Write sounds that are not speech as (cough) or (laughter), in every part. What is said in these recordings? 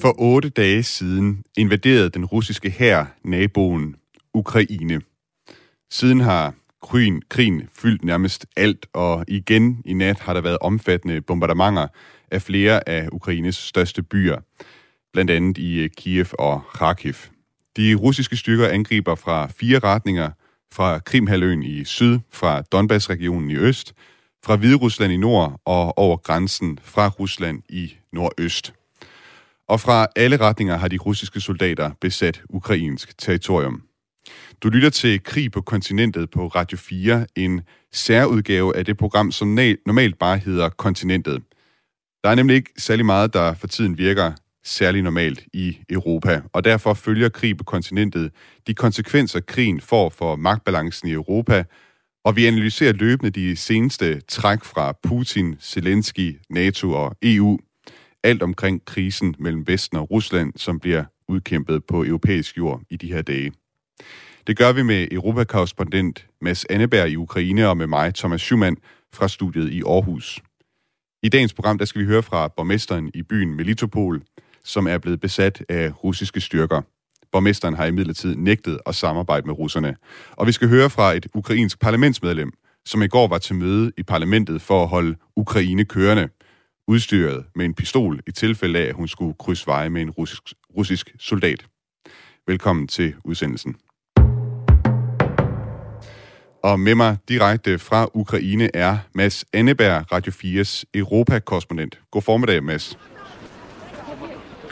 For otte dage siden invaderede den russiske hær naboen Ukraine. Siden har krigen, krigen fyldt nærmest alt, og igen i nat har der været omfattende bombardementer af flere af Ukraines største byer, blandt andet i øh, Kiev og Kharkiv. De russiske styrker angriber fra fire retninger, fra Krimhaløen i syd, fra Donbass-regionen i øst, fra Hviderusland i nord og over grænsen fra Rusland i nordøst. Og fra alle retninger har de russiske soldater besat ukrainsk territorium. Du lytter til Krig på kontinentet på Radio 4, en særudgave af det program, som normalt bare hedder Kontinentet. Der er nemlig ikke særlig meget, der for tiden virker særlig normalt i Europa, og derfor følger krig på kontinentet de konsekvenser, krigen får for magtbalancen i Europa, og vi analyserer løbende de seneste træk fra Putin, Zelensky, NATO og EU. Alt omkring krisen mellem Vesten og Rusland, som bliver udkæmpet på europæisk jord i de her dage. Det gør vi med europakorrespondent Mads Anneberg i Ukraine og med mig, Thomas Schumann, fra studiet i Aarhus. I dagens program der skal vi høre fra borgmesteren i byen Melitopol, som er blevet besat af russiske styrker. Borgmesteren har imidlertid nægtet at samarbejde med russerne. Og vi skal høre fra et ukrainsk parlamentsmedlem, som i går var til møde i parlamentet for at holde Ukraine kørende, udstyret med en pistol i tilfælde af, at hun skulle krydse veje med en russisk, russisk soldat. Velkommen til udsendelsen. Og med mig direkte fra Ukraine er Mads Anneberg, Radio 4's Europa-korrespondent. God formiddag, Mads.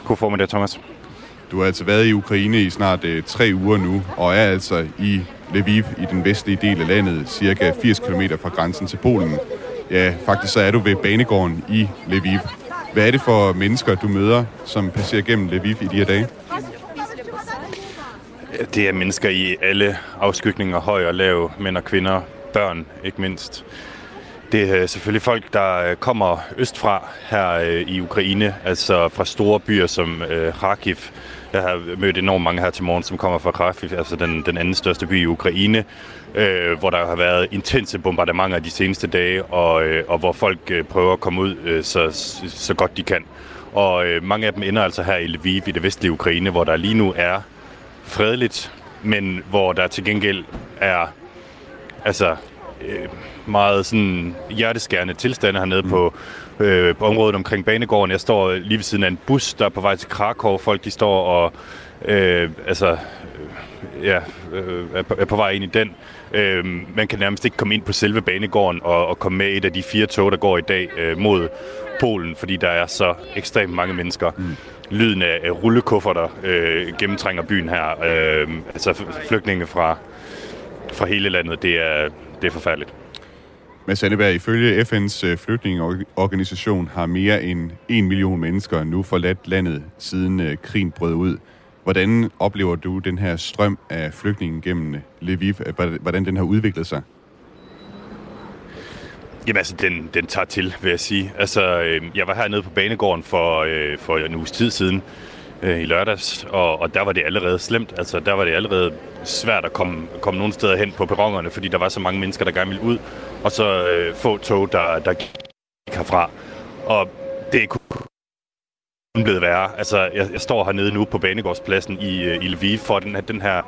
God formiddag, Thomas. Du har altså været i Ukraine i snart øh, tre uger nu, og er altså i Lviv i den vestlige del af landet, cirka 80 km fra grænsen til Polen. Ja, faktisk så er du ved banegården i Lviv. Hvad er det for mennesker, du møder, som passerer gennem Lviv i de her dage? Det er mennesker i alle afskygninger, høj og lav, mænd og kvinder, børn ikke mindst. Det er selvfølgelig folk, der kommer østfra her øh, i Ukraine, altså fra store byer som øh, Kharkiv. Jeg har mødt enormt mange her til morgen, som kommer fra Kharkiv, altså den, den anden største by i Ukraine, øh, hvor der har været intense bombardementer de seneste dage, og, øh, og hvor folk øh, prøver at komme ud øh, så, så godt de kan. Og øh, mange af dem ender altså her i Lviv i det vestlige Ukraine, hvor der lige nu er fredeligt, men hvor der til gengæld er altså øh, meget sådan hjerteskærende tilstande hernede mm. på, øh, på området omkring banegården. Jeg står lige ved siden af en bus, der er på vej til Krakow. Folk de står og øh, altså, øh, ja, øh, er, på, er på vej ind i den. Øh, man kan nærmest ikke komme ind på selve banegården og, og komme med et af de fire tog, der går i dag øh, mod Polen, fordi der er så ekstremt mange mennesker. Mm lyden af rullekufferter øh, gennemtrænger byen her. Øh, altså flygtninge fra, fra hele landet, det er, det er forfærdeligt. Mads Anneberg, ifølge FN's øh, flygtningeorganisation har mere end en million mennesker nu forladt landet, siden øh, krigen brød ud. Hvordan oplever du den her strøm af flygtninge gennem øh, Lviv? Hvordan den har udviklet sig? Jamen altså, den, den tager til, vil jeg sige. Altså, øh, jeg var hernede på banegården for, øh, for en uges tid siden øh, i lørdags, og, og der var det allerede slemt. Altså, der var det allerede svært at komme, komme nogen steder hen på perronerne, fordi der var så mange mennesker, der gerne ville ud, og så øh, få tog, der, der gik herfra. Og det kunne blevet værre. Altså, jeg, jeg står hernede nu på Banegårdspladsen i, øh, i Lviv for den, den her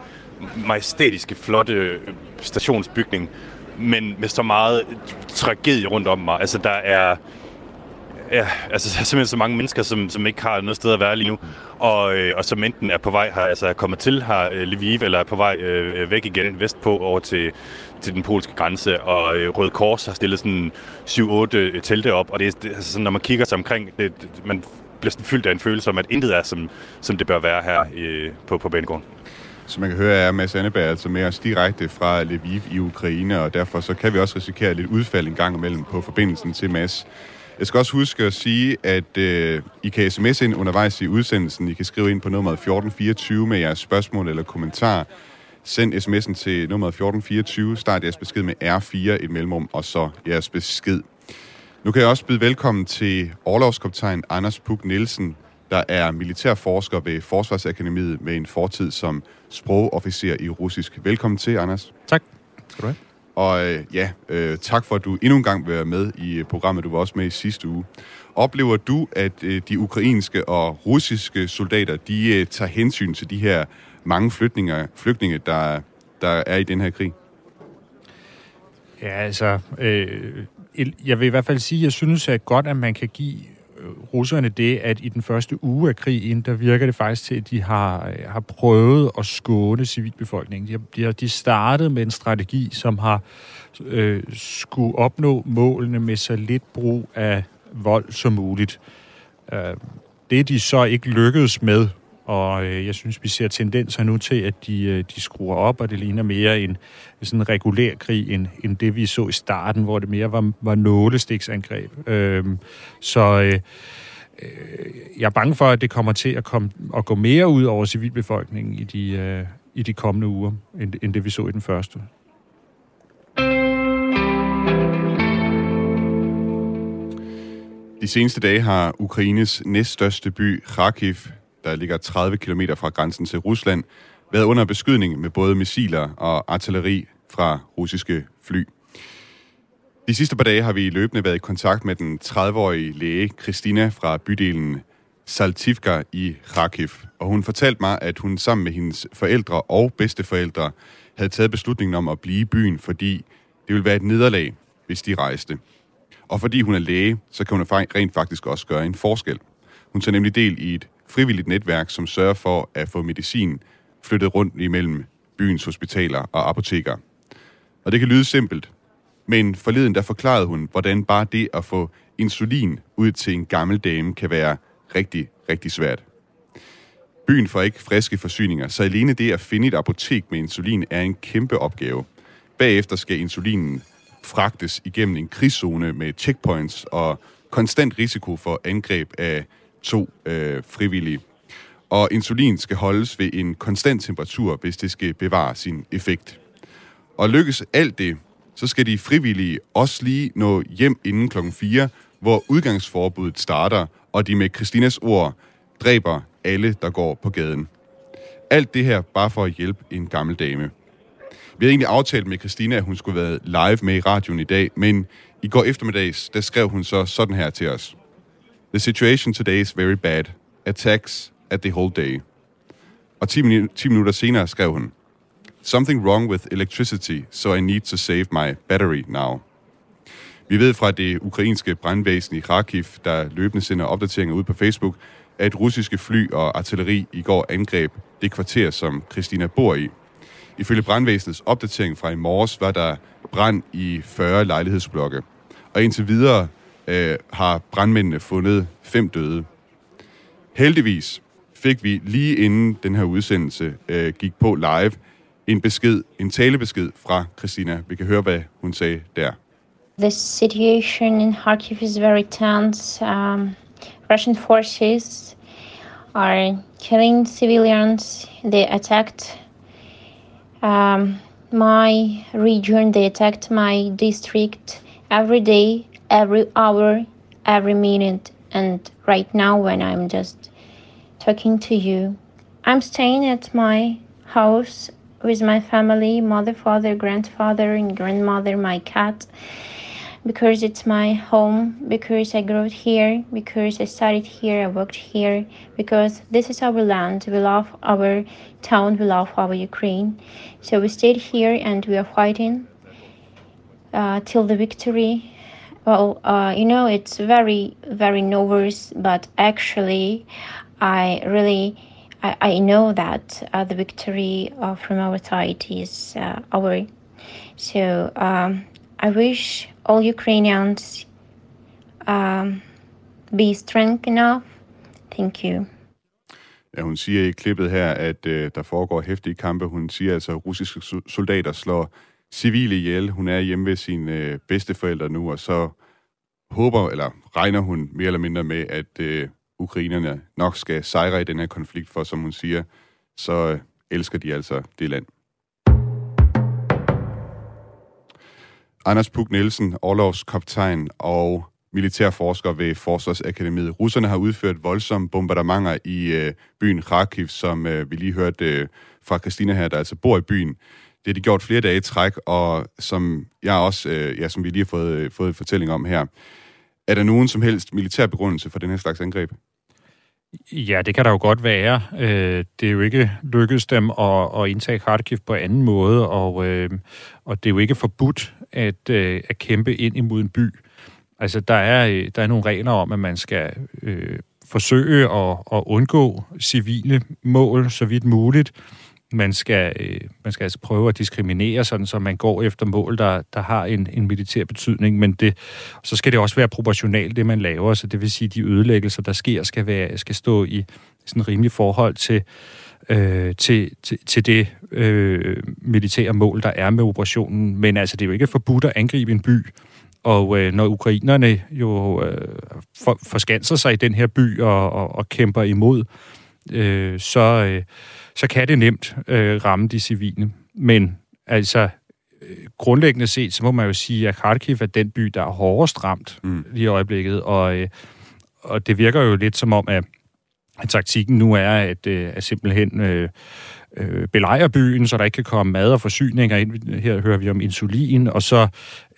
majestætiske, flotte øh, stationsbygning, men med så meget tragedie rundt om mig. Altså, der er... Ja, altså der er simpelthen så mange mennesker, som, som ikke har noget sted at være lige nu, og, øh, og som enten er på vej her, altså er kommet til her øh, Lviv, eller er på vej øh, væk igen vestpå over til, til den polske grænse, og øh, Røde Kors har stillet sådan 7-8 øh, telte op, og det er det, altså, sådan, når man kigger sig omkring, det, man bliver sådan fyldt af en følelse om, at intet er, som, som det bør være her øh, på, på banegården. Som man kan høre, er Mads Anneberg altså med os direkte fra Lviv i Ukraine, og derfor så kan vi også risikere lidt udfald en gang imellem på forbindelsen til Mads. Jeg skal også huske at sige, at øh, I kan sms ind undervejs i udsendelsen. I kan skrive ind på nummeret 1424 med jeres spørgsmål eller kommentar. Send sms'en til nummeret 1424, start jeres besked med R4 i mellemrum, og så jeres besked. Nu kan jeg også byde velkommen til overlovskaptajn Anders Puk Nielsen, der er militærforsker ved Forsvarsakademiet med en fortid som sprogofficer i russisk. Velkommen til, Anders. Tak. Skal du have. Og øh, ja, øh, tak for, at du endnu en gang vil være med i øh, programmet. Du var også med i sidste uge. Oplever du, at øh, de ukrainske og russiske soldater, de øh, tager hensyn til de her mange flygtninge, flygtninge der, der er i den her krig? Ja, altså, øh, jeg vil i hvert fald sige, at jeg synes at godt, at man kan give Øh, russerne det, at i den første uge af krigen, der virker det faktisk til, at de har, øh, har prøvet at skåne civilbefolkningen. De, de, har, de startede med en strategi, som har øh, skulle opnå målene med så lidt brug af vold som muligt. Øh, det de så ikke lykkedes med, og øh, jeg synes, vi ser tendenser nu til, at de, øh, de skruer op, og det ligner mere en sådan en regulær krig, end, end det vi så i starten, hvor det mere var, var nålestiksangreb. Øhm, øh, så øh, jeg er bange for, at det kommer til at, komme, at gå mere ud over civilbefolkningen i de, øh, i de kommende uger, end, end det vi så i den første. De seneste dage har Ukraines næststørste by, Kharkiv, der ligger 30 km fra grænsen til Rusland, været under beskydning med både missiler og artilleri fra russiske fly. De sidste par dage har vi løbende været i kontakt med den 30-årige læge Christina fra bydelen Saltivka i Kharkiv, og hun fortalte mig, at hun sammen med hendes forældre og bedsteforældre havde taget beslutningen om at blive i byen, fordi det ville være et nederlag, hvis de rejste. Og fordi hun er læge, så kan hun rent faktisk også gøre en forskel. Hun tager nemlig del i et frivilligt netværk, som sørger for at få medicin flyttet rundt imellem byens hospitaler og apoteker. Og det kan lyde simpelt, men forleden der forklarede hun, hvordan bare det at få insulin ud til en gammel dame kan være rigtig, rigtig svært. Byen får ikke friske forsyninger, så alene det at finde et apotek med insulin er en kæmpe opgave. Bagefter skal insulinen fragtes igennem en krigszone med checkpoints og konstant risiko for angreb af to øh, frivillige. Og insulin skal holdes ved en konstant temperatur, hvis det skal bevare sin effekt. Og lykkes alt det, så skal de frivillige også lige nå hjem inden klokken 4, hvor udgangsforbuddet starter, og de med Kristinas ord dræber alle, der går på gaden. Alt det her bare for at hjælpe en gammel dame. Vi havde egentlig aftalt med Christina, at hun skulle være live med i radioen i dag, men i går eftermiddags, der skrev hun så sådan her til os. The situation today is very bad. Attacks at the whole day. Og 10, minu- 10 minutter senere skrev hun, Something wrong with electricity, so I need to save my battery now. Vi ved fra det ukrainske brandvæsen i Kharkiv, der løbende sender opdateringer ud på Facebook, at russiske fly og artilleri i går angreb det kvarter, som Christina bor i. Ifølge brandvæsenets opdatering fra i morges var der brand i 40 lejlighedsblokke. Og indtil videre øh, har brandmændene fundet fem døde. Heldigvis fik vi lige inden den her udsendelse øh, gik på live en besked, en talebesked fra Christina. Vi kan høre, hvad hun sagde der. The situation in Kharkiv is very tense. Um, Russian forces are killing civilians. They attacked um, my region. They attacked my district every day, every hour, every minute. And right now, when I'm just talking to you, I'm staying at my house with my family mother, father, grandfather, and grandmother, my cat because it's my home, because I grew up here, because I studied here, I worked here, because this is our land. We love our town, we love our Ukraine. So we stayed here and we are fighting uh, till the victory. Well, uh, you know, it's very, very nervous, but actually, I really. I, know that uh, the victory uh, from our side is uh, our. So um, I wish all Ukrainians um, be strong enough. Thank you. Ja, hun siger i klippet her, at øh, der foregår hæftige kampe. Hun siger altså, at russiske soldater slår civile ihjel. Hun er hjemme ved sine øh, bedsteforældre nu, og så håber, eller regner hun mere eller mindre med, at øh, ukrainerne nok skal sejre i den her konflikt, for som hun siger, så øh, elsker de altså det land. Anders Puk Nielsen, overlovskaptajn og militærforsker ved Forsvarsakademiet. Russerne har udført voldsomme bombardementer i øh, byen Kharkiv, som øh, vi lige hørte øh, fra Christina her, der altså bor i byen. Det har de gjort flere dage i træk, og som jeg også, øh, ja, som vi lige har fået, øh, fået fortælling om her, er der nogen som helst militær begrundelse for den her slags angreb? Ja, det kan der jo godt være. Øh, det er jo ikke lykkedes dem at, at indtage Kharkiv på anden måde, og, øh, og det er jo ikke forbudt at, øh, at kæmpe ind imod en by. Altså, der er, øh, der er nogle regler om, at man skal øh, forsøge at, at undgå civile mål så vidt muligt. Man skal, øh, man skal altså prøve at diskriminere, sådan så man går efter mål, der, der har en, en militær betydning, men det, så skal det også være proportionalt, det man laver, så det vil sige, at de ødelæggelser, der sker, skal, være, skal stå i sådan en rimelig forhold til, øh, til, til, til det øh, militære mål, der er med operationen. Men altså, det er jo ikke forbudt at angribe en by, og øh, når ukrainerne jo øh, for, forskanser sig i den her by og, og, og kæmper imod, øh, så, øh, så kan det nemt øh, ramme de civile. Men altså, øh, grundlæggende set, så må man jo sige, at Kharkiv er den by, der er hårdest ramt mm. lige i øjeblikket, og, øh, og det virker jo lidt som om, at, at taktikken nu er, at, øh, at simpelthen... Øh, øh, belejre byen, så der ikke kan komme mad og forsyninger ind. Her hører vi om insulin, og så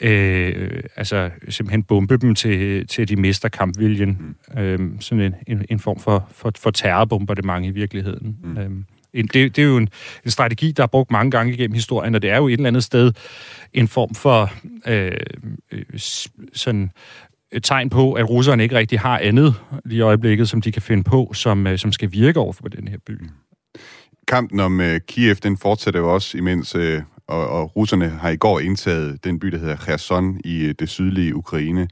øh, altså, simpelthen bombe dem til, til de mister kampviljen. Mm. Øh, sådan en, en, en form for, for, for terrorbombardement i virkeligheden. Mm. Øh, det, det er jo en, en strategi, der er brugt mange gange igennem historien, og det er jo et eller andet sted en form for øh, øh sådan et tegn på, at russerne ikke rigtig har andet lige i øjeblikket, som de kan finde på, som, øh, som skal virke over for den her by. Kampen om øh, Kiev, den fortsætter jo også, imens øh, og, og russerne har i går indtaget den by, der hedder Kherson i øh, det sydlige Ukraine.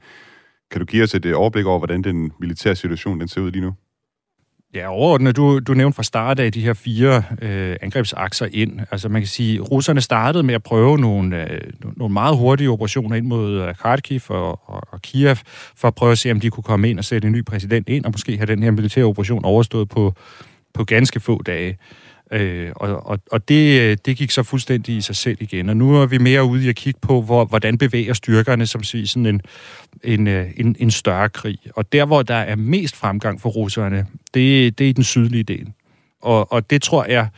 Kan du give os et uh, overblik over, hvordan den militære situation den ser ud lige nu? Ja, overordnet, du, du nævnte fra start af de her fire øh, angrebsakser ind. Altså man kan sige, russerne startede med at prøve nogle, øh, nogle meget hurtige operationer ind mod øh, Kharkiv og, og, og Kiev, for at prøve at se, om de kunne komme ind og sætte en ny præsident ind, og måske have den her militære operation overstået på, på ganske få dage. Øh, Øh, og og, og det, det gik så fuldstændig i sig selv igen. Og nu er vi mere ude i at kigge på, hvor, hvordan bevæger styrkerne som siger, sådan en, en, øh, en, en større krig. Og der, hvor der er mest fremgang for russerne, det, det er i den sydlige del. Og, og det tror jeg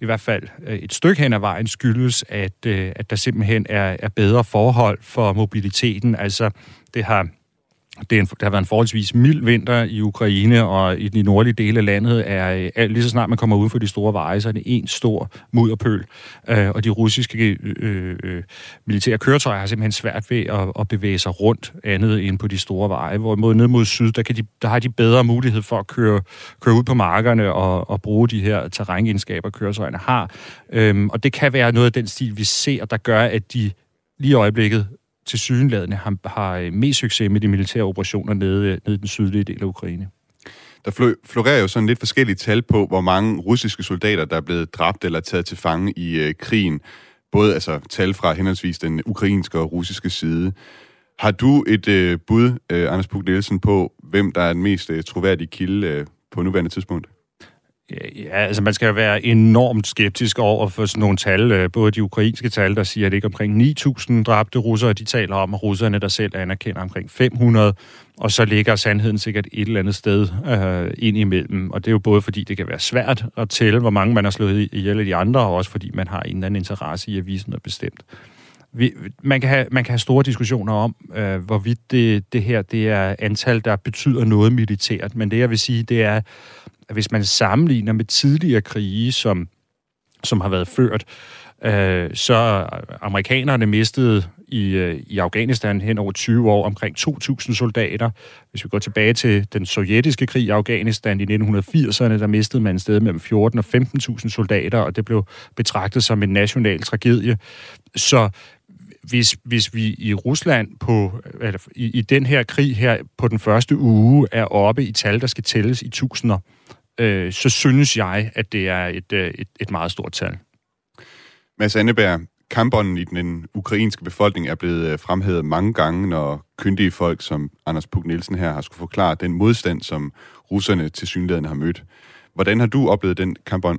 i hvert fald øh, et stykke hen ad vejen skyldes, at, at der simpelthen er, er bedre forhold for mobiliteten. Altså, det har det, er en, det har været en forholdsvis mild vinter i Ukraine, og i de nordlige dele af landet er, er lige så snart man kommer ud for de store veje, så er det en stor mudderpøl. Øh, og de russiske øh, øh, militære køretøjer har simpelthen svært ved at, at bevæge sig rundt andet end på de store veje. Hvorimod ned mod syd, der, kan de, der har de bedre mulighed for at køre, køre ud på markerne og, og bruge de her terrænegenskaber, køretøjerne har. Øh, og det kan være noget af den stil, vi ser, der gør, at de lige i øjeblikket til sydenladende har, har øh, mest succes med de militære operationer nede, øh, nede i den sydlige del af Ukraine. Der florerer jo sådan lidt forskellige tal på, hvor mange russiske soldater, der er blevet dræbt eller taget til fange i øh, krigen. Både altså tal fra henholdsvis den ukrainske og russiske side. Har du et øh, bud, øh, Anders Puk Nielsen, på, hvem der er den mest øh, troværdige kilde øh, på nuværende tidspunkt? Ja, altså man skal jo være enormt skeptisk over for sådan nogle tal. Øh, både de ukrainske tal, der siger, at det ikke omkring 9.000 dræbte russere, de taler om, at russerne der selv anerkender omkring 500, og så ligger sandheden sikkert et eller andet sted øh, ind imellem. Og det er jo både fordi, det kan være svært at tælle, hvor mange man har slået ihjel af de andre, og også fordi man har en eller anden interesse i at vise noget bestemt. Vi, man, kan have, man kan have store diskussioner om, øh, hvorvidt det, det her det er antal, der betyder noget militært. Men det, jeg vil sige, det er, at hvis man sammenligner med tidligere krige, som, som har været ført, øh, så amerikanerne mistede i, øh, i Afghanistan hen over 20 år omkring 2.000 soldater. Hvis vi går tilbage til den sovjetiske krig i Afghanistan i 1980'erne, der mistede man et sted mellem 14 og 15.000 soldater, og det blev betragtet som en national tragedie. Så hvis, hvis vi i Rusland på, eller i, i den her krig her på den første uge er oppe i tal, der skal tælles i tusinder, øh, så synes jeg, at det er et, øh, et, et meget stort tal. Mads Anneberg, kampånden i den ukrainske befolkning er blevet øh, fremhævet mange gange, når kyndige folk som Anders Puk Nielsen her har skulle forklare den modstand, som russerne til synligheden har mødt. Hvordan har du oplevet den kampånd?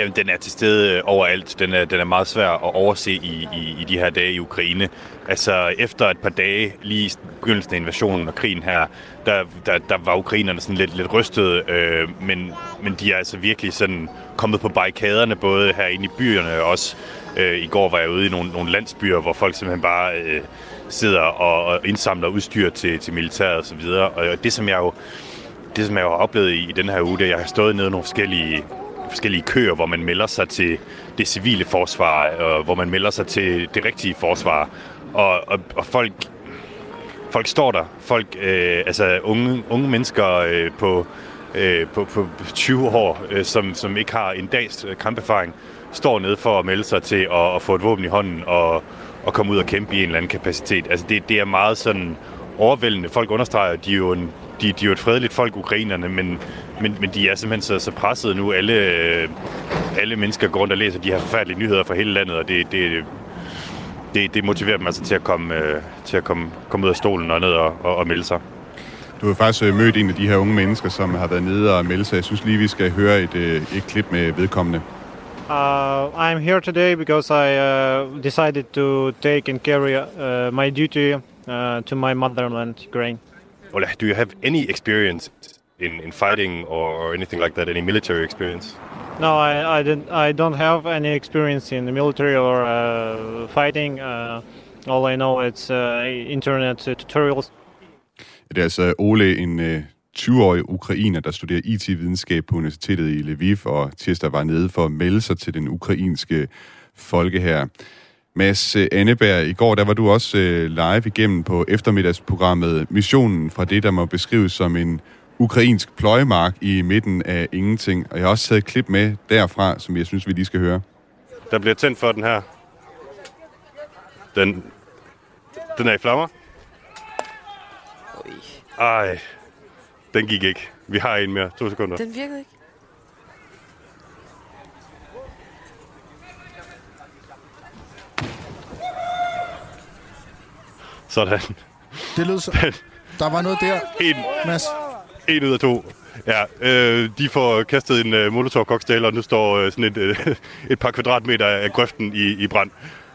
Jamen, den er til stede øh, overalt. Den er, den er meget svær at overse i, i, i de her dage i Ukraine. Altså, efter et par dage, lige i begyndelsen af invasionen og krigen her, der, der, der var ukrainerne sådan lidt, lidt rystet, øh, men, men de er altså virkelig sådan kommet på barrikaderne, både herinde i byerne og også øh, i går var jeg ude i nogle, nogle landsbyer, hvor folk simpelthen bare øh, sidder og, og indsamler udstyr til, til militæret og så videre. Og det, som jeg jo det, som jeg har oplevet i, i den her uge, det er, at jeg har stået nede i nogle forskellige forskellige køer, hvor man melder sig til det civile forsvar, og hvor man melder sig til det rigtige forsvar. Og, og, og folk, folk står der. Folk, øh, altså unge, unge mennesker øh, på, øh, på, på 20 år, øh, som, som ikke har en dags øh, kamperfaring, står nede for at melde sig til at, at få et våben i hånden og, og komme ud og kæmpe i en eller anden kapacitet. Altså det, det er meget sådan overvældende. Folk understreger, at de er jo en, de, de er jo et fredeligt folk, ukrainerne, men, men, men de er simpelthen så, så presset nu. Alle, alle mennesker går rundt og læser de her forfærdelige nyheder fra hele landet, og det, det, det, det motiverer dem altså til at komme, øh, til at komme, komme ud af stolen og ned og, og, og melde sig. Du har faktisk øh, mødt en af de her unge mennesker, som har været nede og melde sig. Jeg synes lige, vi skal høre et, øh, et klip med vedkommende. Uh, I'm here today because I uh, decided to take and carry uh, my duty uh, to my motherland, Ukraine. Ola, do you have any experience in, in fighting or, or anything like that? Any military experience? No, I, I, didn't, I don't have any experience in the military or uh, fighting. Uh, all I know is uh, internet tutorials. Det er altså Ole, en uh, 20-årig ukrainer, der studerer IT-videnskab på Universitetet i Lviv, og tirsdag var nede for at melde sig til den ukrainske folkehær. Mads øh, Anneberg, i går der var du også uh, live igennem på eftermiddagsprogrammet Missionen fra det, der må beskrives som en ukrainsk pløjemark i midten af ingenting. Og jeg har også taget et klip med derfra, som jeg synes, vi lige skal høre. Der bliver tændt for den her. Den, den er i flammer. Ej, den gik ikke. Vi har en mere. To sekunder. Den virkede ikke. Sådan. Det lød så... Der var noget der, En, Mads. en ud af to. Ja, øh, de får kastet en øh, molotov cocktail, og nu står øh, sådan et, øh, (laughs) et par kvadratmeter af grøften i, i brand.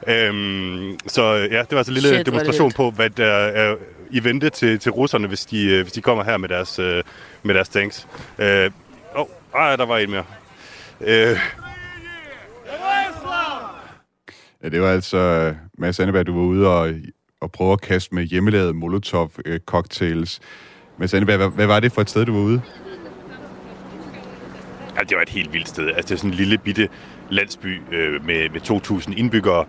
Øhm, så ja, det var altså en lille Shit, demonstration på, hvad der er i vente til, til russerne, hvis de, øh, hvis de kommer her med deres, øh, med deres tanks. Øh, oh, ej, der var en mere. Øh, Ja, det var altså øh, Mads Anneberg, du var ude og, og prøve at kaste med hjemmelavede Molotov-cocktails. Øh, Men Sande, hvad, hvad var det for et sted, du var ude? Ja, det var et helt vildt sted. Altså, det er sådan en lille bitte landsby øh, med, med 2.000 indbyggere,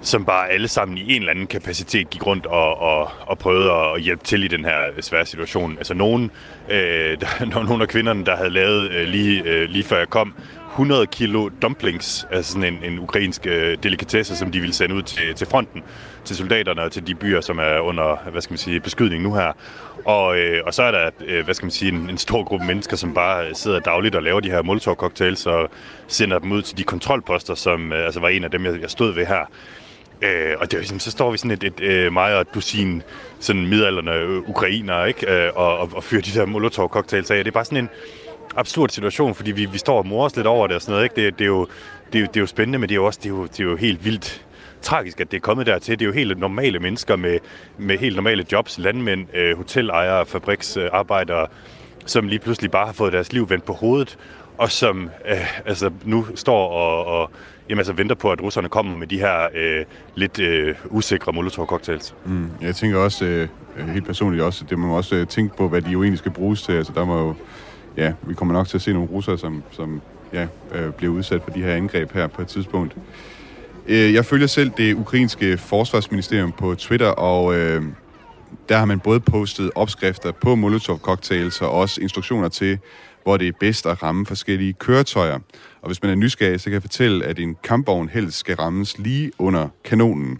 som bare alle sammen i en eller anden kapacitet gik rundt og, og, og prøvede at hjælpe til i den her øh, svære situation. Altså nogen, øh, (laughs) der, nogle af kvinderne, der havde lavet øh, lige, øh, lige før jeg kom, 100 kilo dumplings, altså sådan en, en ukrainsk øh, delikatesse, som de ville sende ud til, til fronten, til soldaterne og til de byer, som er under, hvad skal man sige, beskydning nu her. Og, øh, og så er der, øh, hvad skal man sige, en, en stor gruppe mennesker, som bare sidder dagligt og laver de her Molotov-cocktails og sender dem ud til de kontrolposter, som øh, altså var en af dem, jeg, jeg stod ved her. Øh, og det er ligesom, så står vi sådan et, et øh, et mig og dusin sådan midalderne øh, ukrainer, ikke? Øh, og, og, og fyrer de der Molotov-cocktails af. Det er bare sådan en absurd situation, fordi vi, vi står og morer os lidt over det og sådan noget, ikke? Det, det, er jo, det, er jo, det er jo spændende, men det er jo også det er jo, det er jo helt vildt tragisk, at det er kommet dertil. Det er jo helt normale mennesker med, med helt normale jobs, landmænd, øh, hotelejere, fabriksarbejdere, som lige pludselig bare har fået deres liv vendt på hovedet, og som øh, altså, nu står og, og jamen, altså, venter på, at russerne kommer med de her øh, lidt øh, usikre Molotov-cocktails. Mm, jeg tænker også, øh, helt personligt også, det må man også øh, tænke på, hvad de jo egentlig skal bruges til. Altså, der må jo, ja, vi kommer nok til at se nogle russere, som, som ja, øh, bliver udsat for de her angreb her på et tidspunkt. Øh, jeg følger selv det ukrainske forsvarsministerium på Twitter, og øh, der har man både postet opskrifter på Molotov-cocktails og også instruktioner til, hvor det er bedst at ramme forskellige køretøjer. Og hvis man er nysgerrig, så kan jeg fortælle, at en kampvogn helst skal rammes lige under kanonen.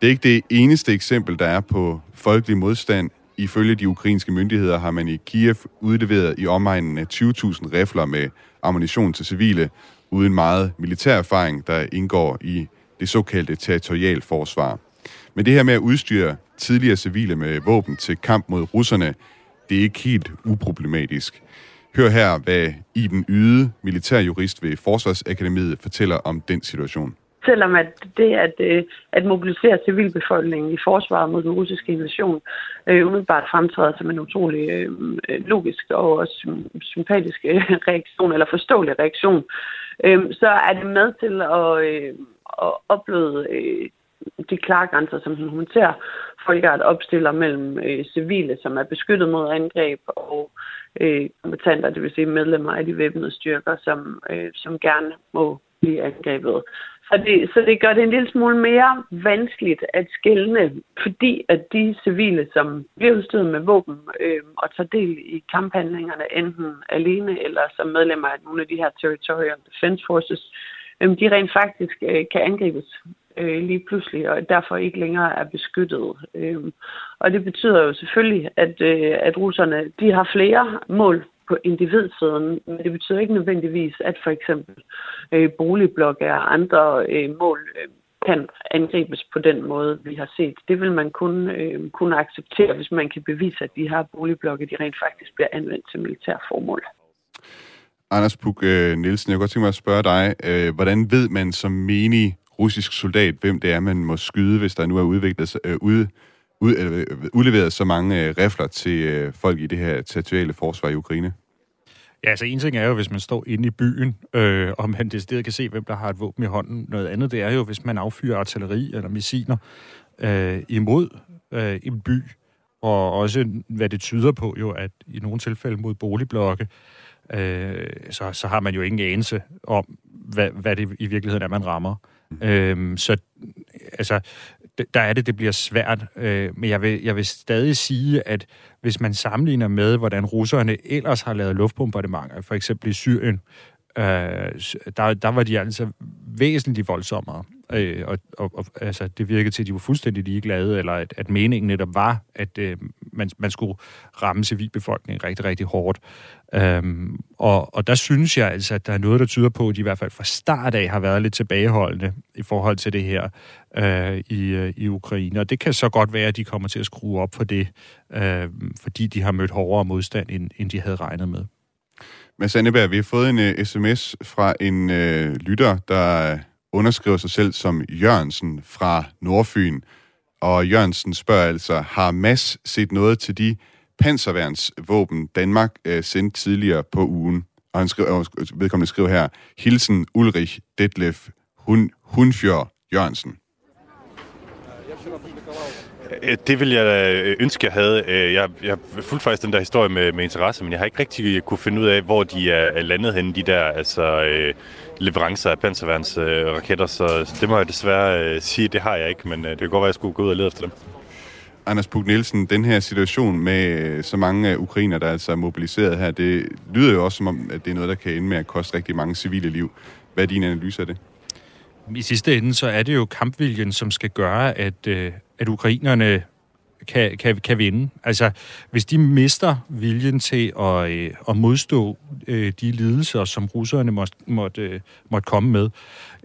Det er ikke det eneste eksempel, der er på folkelig modstand. Ifølge de ukrainske myndigheder har man i Kiev udleveret i omegnen af 20.000 rifler med ammunition til civile, uden meget militær erfaring, der indgår i det såkaldte territorialforsvar. Men det her med at udstyre tidligere civile med våben til kamp mod russerne, det er ikke helt uproblematisk. Hør her, hvad Iben Yde, militærjurist ved Forsvarsakademiet, fortæller om den situation. Selvom at det at, øh, at mobilisere civilbefolkningen i forsvaret mod den russiske invasion øh, umiddelbart fremtræder som en utrolig øh, øh logisk og også sympatisk øh, reaktion, eller forståelig reaktion, øh, så er det med til at, øh, at opleve øh, de klare grænser, som den humanitære folkeret opstiller mellem øh, civile, som er beskyttet mod angreb, og øh, kompetanter, det vil sige medlemmer af de væbnede styrker, som, øh, som gerne må blive angrebet. Så det, så det gør det en lille smule mere vanskeligt at skælne, fordi at de civile, som bliver udstyret med våben øh, og tager del i kamphandlingerne, enten alene eller som medlemmer af nogle af de her Territorial Defense Forces, øh, de rent faktisk øh, kan angribes øh, lige pludselig, og derfor ikke længere er beskyttet. Øh, og det betyder jo selvfølgelig, at, øh, at russerne de har flere mål på individsiden, men det betyder ikke nødvendigvis, at for eksempel øh, boligblokke og andre øh, mål øh, kan angribes på den måde, vi har set. Det vil man kun øh, kunne acceptere, hvis man kan bevise, at de her boligblokke de rent faktisk bliver anvendt til militær formål. Anders Puk øh, Nielsen, jeg kunne godt tænke mig at spørge dig, øh, hvordan ved man som menig russisk soldat, hvem det er, man må skyde, hvis der nu er udviklet, øh, ud, ud, øh, udleveret så mange øh, rifler til øh, folk i det her territoriale forsvar i Ukraine? Ja, altså en ting er jo, hvis man står inde i byen, øh, og man decideret kan se, hvem der har et våben i hånden. Noget andet, det er jo, hvis man affyrer artilleri eller missiler øh, imod øh, en by, og også hvad det tyder på jo, at i nogle tilfælde mod boligblokke, øh, så, så har man jo ingen anelse om, hvad, hvad det i virkeligheden er, man rammer. Mm. Øh, så altså, der er det, det bliver svært. Øh, men jeg vil, jeg vil stadig sige, at hvis man sammenligner med, hvordan russerne ellers har lavet luftbombardementer, for eksempel i Syrien, øh, der, der var de altså væsentligt voldsommere. Øh, og, og, og altså, det virkede til, at de var fuldstændig ligeglade, eller at, at meningen netop var, at øh, man, man skulle ramme civilbefolkningen rigtig, rigtig hårdt. Øhm, og, og der synes jeg altså, at der er noget, der tyder på, at de i hvert fald fra start af har været lidt tilbageholdende i forhold til det her øh, i, øh, i Ukraine. Og det kan så godt være, at de kommer til at skrue op for det, øh, fordi de har mødt hårdere modstand, end, end de havde regnet med. Mads Anneberg, vi har fået en øh, uh, sms fra en uh, lytter, der øh, underskriver sig selv som Jørgensen fra Nordfyn. Og Jørgensen spørger altså, har Mads set noget til de panserværnsvåben, Danmark uh, sendte tidligere på ugen? Og han skriver, uh, vedkommende skriver her, Hilsen Ulrich Detlef Hun, Hunfjør Jørgensen. Jeg det vil jeg øh, ønske, jeg havde. Øh, jeg, jeg fulgte faktisk den der historie med, med interesse, men jeg har ikke rigtig kunne finde ud af, hvor de er landet henne, de der altså, leverancer af panserværnsraketter, så det må jeg desværre sige, det har jeg ikke, men det kan godt være, at jeg skulle gå ud og lede efter dem. Anders Puk Nielsen, den her situation med så mange ukrainer, der er altså mobiliseret her, det lyder jo også som om, at det er noget, der kan ende med at koste rigtig mange civile liv. Hvad er din analyse af det? I sidste ende, så er det jo kampviljen, som skal gøre, at, at ukrainerne kan, kan, kan vinde. Altså, hvis de mister viljen til at, øh, at modstå øh, de lidelser, som russerne måtte, måtte, øh, måtte komme med,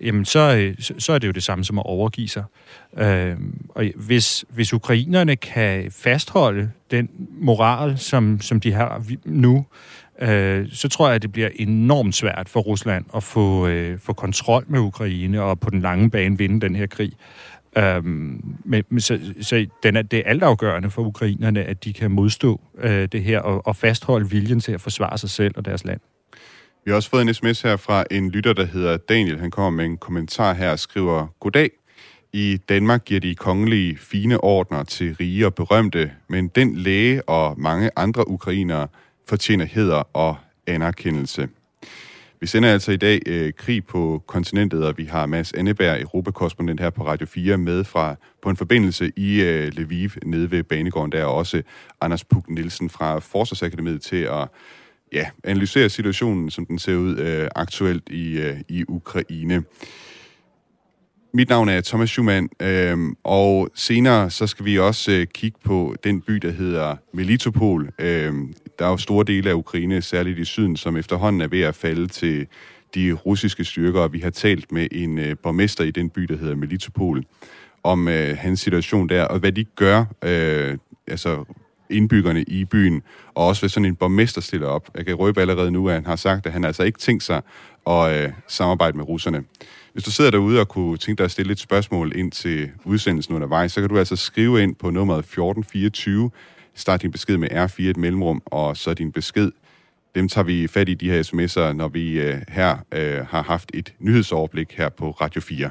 jamen så, øh, så er det jo det samme som at overgive sig. Øh, og hvis, hvis ukrainerne kan fastholde den moral, som, som de har nu, øh, så tror jeg, at det bliver enormt svært for Rusland at få, øh, få kontrol med Ukraine og på den lange bane vinde den her krig. Øhm, men, men så, så den er, det er altafgørende for ukrainerne, at de kan modstå øh, det her og, og fastholde viljen til at forsvare sig selv og deres land. Vi har også fået en sms her fra en lytter, der hedder Daniel. Han kommer med en kommentar her og skriver, Goddag. I Danmark giver de kongelige fine ordner til rige og berømte, men den læge og mange andre ukrainere fortjener heder og anerkendelse. Vi sender altså i dag øh, krig på kontinentet, og vi har Mads Anneberg, europakorrespondent her på Radio 4, med fra på en forbindelse i øh, Lviv nede ved Banegården. Der er også Anders Puk Nielsen fra Forsvarsakademiet til at ja, analysere situationen, som den ser ud øh, aktuelt i, øh, i Ukraine. Mit navn er Thomas Schumann, øh, og senere så skal vi også øh, kigge på den by, der hedder Melitopol. Øh, der er jo store dele af Ukraine, særligt i syden, som efterhånden er ved at falde til de russiske styrker, og vi har talt med en øh, borgmester i den by, der hedder Melitopol, om øh, hans situation der, og hvad de gør, øh, altså indbyggerne i byen, og også hvad sådan en borgmester stiller op. Jeg kan røbe allerede nu, at han har sagt, at han altså ikke tænkt sig at øh, samarbejde med russerne. Hvis du sidder derude og kunne tænke dig at stille et spørgsmål ind til udsendelsen undervejs, så kan du altså skrive ind på nummeret 1424, start din besked med R4 et mellemrum, og så din besked. Dem tager vi fat i de her sms'er, når vi øh, her øh, har haft et nyhedsoverblik her på Radio 4.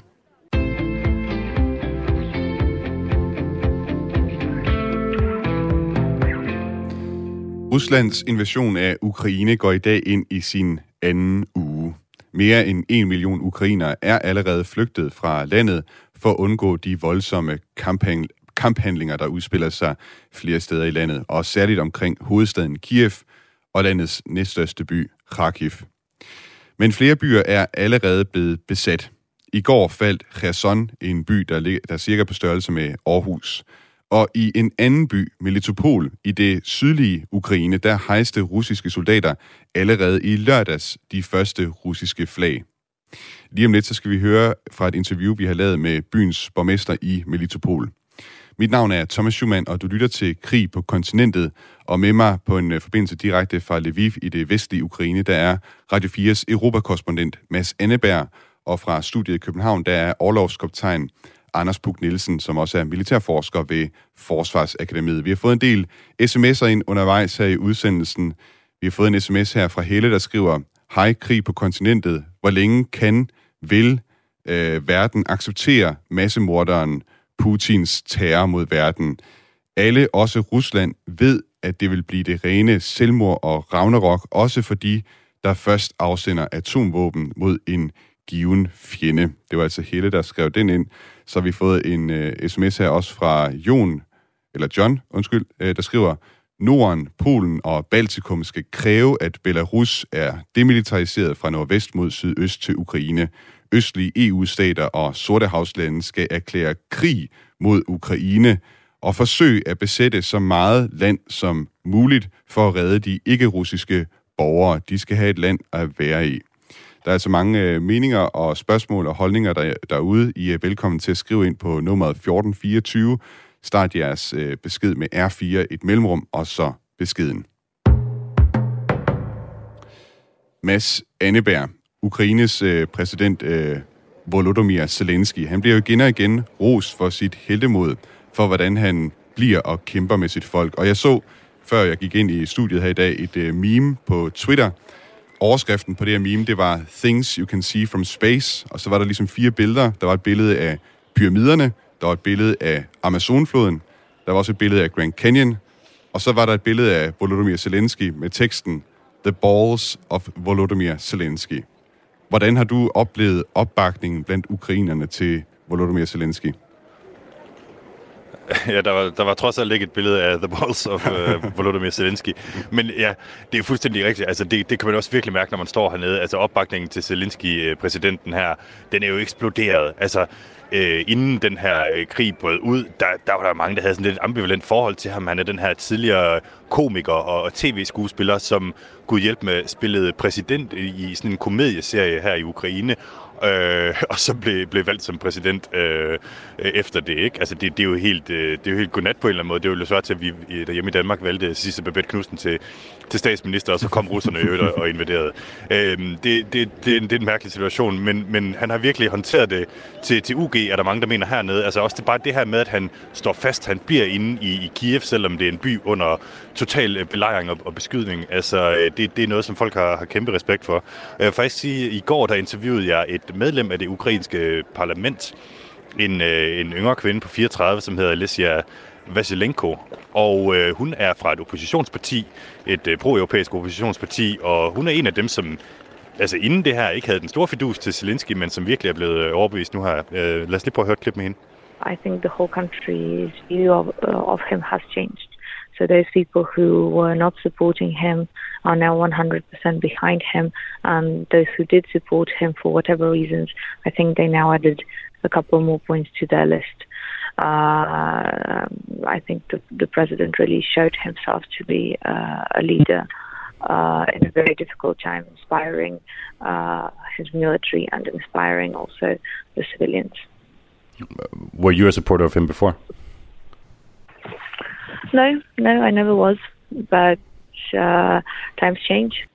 Ruslands invasion af Ukraine går i dag ind i sin anden uge. Mere end en million ukrainere er allerede flygtet fra landet for at undgå de voldsomme kamphandlinger, der udspiller sig flere steder i landet, og særligt omkring hovedstaden Kiev og landets næststørste by, Kharkiv. Men flere byer er allerede blevet besat. I går faldt Kherson, en by, der, ligger, der er cirka på størrelse med Aarhus. Og i en anden by, Melitopol, i det sydlige Ukraine, der hejste russiske soldater allerede i lørdags de første russiske flag. Lige om lidt, så skal vi høre fra et interview, vi har lavet med byens borgmester i Melitopol. Mit navn er Thomas Schumann, og du lytter til Krig på kontinentet, og med mig på en øh, forbindelse direkte fra Lviv i det vestlige Ukraine, der er Radio 4's europakorrespondent Mads Anneberg, og fra studiet i København, der er overlovskoptegn Anders Puk Nielsen, som også er militærforsker ved Forsvarsakademiet. Vi har fået en del sms'er ind undervejs her i udsendelsen. Vi har fået en sms her fra Helle, der skriver, Hej, krig på kontinentet. Hvor længe kan, vil øh, verden acceptere massemorderen Putins terror mod verden? Alle, også Rusland, ved, at det vil blive det rene selvmord og ragnarok, også fordi der først afsender atomvåben mod en given fjende. Det var altså Helle, der skrev den ind. Så har vi fået en øh, sms her også fra Jon, eller John, undskyld, øh, der skriver, Norden, Polen og Baltikum skal kræve, at Belarus er demilitariseret fra nordvest mod sydøst til Ukraine. Østlige EU-stater og Sortehavslande skal erklære krig mod Ukraine og forsøge at besætte så meget land som muligt for at redde de ikke-russiske borgere. De skal have et land at være i. Der er så mange øh, meninger og spørgsmål og holdninger der, derude. I er velkommen til at skrive ind på nummeret 1424. Start jeres øh, besked med R4, et mellemrum, og så beskeden. Mads Anneberg, Ukraines øh, præsident øh, Volodymyr Zelensky, han bliver jo igen og igen ros for sit heltemod, for hvordan han bliver og kæmper med sit folk. Og jeg så, før jeg gik ind i studiet her i dag, et øh, meme på Twitter, overskriften på det her meme, det var Things You Can See From Space, og så var der ligesom fire billeder. Der var et billede af pyramiderne, der var et billede af Amazonfloden, der var også et billede af Grand Canyon, og så var der et billede af Volodymyr Zelensky med teksten The Balls of Volodymyr Zelensky. Hvordan har du oplevet opbakningen blandt ukrainerne til Volodymyr Zelensky? (laughs) Ja, der var, der var trods alt ikke et billede af The Balls of uh, Volodymyr Zelensky. Men ja, det er fuldstændig rigtigt. Altså, det, det kan man også virkelig mærke, når man står hernede. Altså, opbakningen til Zelensky-præsidenten øh, her, den er jo eksploderet. Altså, øh, inden den her øh, krig brød ud, der, der var der mange, der havde sådan lidt ambivalent forhold til ham. Han er den her tidligere komiker og tv-skuespiller, som Gud hjælp med spillede præsident i sådan en komedieserie her i Ukraine, øh, (laughs) og så blev, blev valgt som præsident øh, efter det. Ikke? Altså det, det, er jo helt, øh, det er jo helt godnat på en eller anden måde. Det er jo svært til, at vi derhjemme i Danmark valgte sidste Babette Knudsen til, til statsminister, og så kom russerne i øvrigt og invaderede. Øhm, det, det, det, det, er en mærkelig situation, men, men han har virkelig håndteret det til, til UG, er der mange, der mener hernede. Altså også det, bare det her med, at han står fast, han bliver inde i, i Kiev, selvom det er en by under total øh, belejring og, og beskydning. Altså, øh, det, det er noget, som folk har, har kæmpe respekt for. Øh, jeg vil faktisk sige, at i går der interviewede jeg et medlem af det ukrainske parlament, en, en yngre kvinde på 34, som hedder Alicia Vasilenko. Og øh, hun er fra et oppositionsparti, et øh, pro-europæisk oppositionsparti, og hun er en af dem, som altså inden det her ikke havde den store fidus til Zelensky, men som virkelig er blevet øh, overbevist nu her. Øh, lad os lige prøve at høre et klip med hende. I think the whole country's view of, uh, of him has changed. So those people who were not supporting him are now 100% behind him. And those who did support him for whatever reasons, I think they now added a couple more points to their list. Uh, I think the, the, president really showed himself to be uh, a leader uh, in a very difficult time, inspiring uh, his military and inspiring also the civilians. Were you a supporter of him before? No, no, I never was. But uh, times change.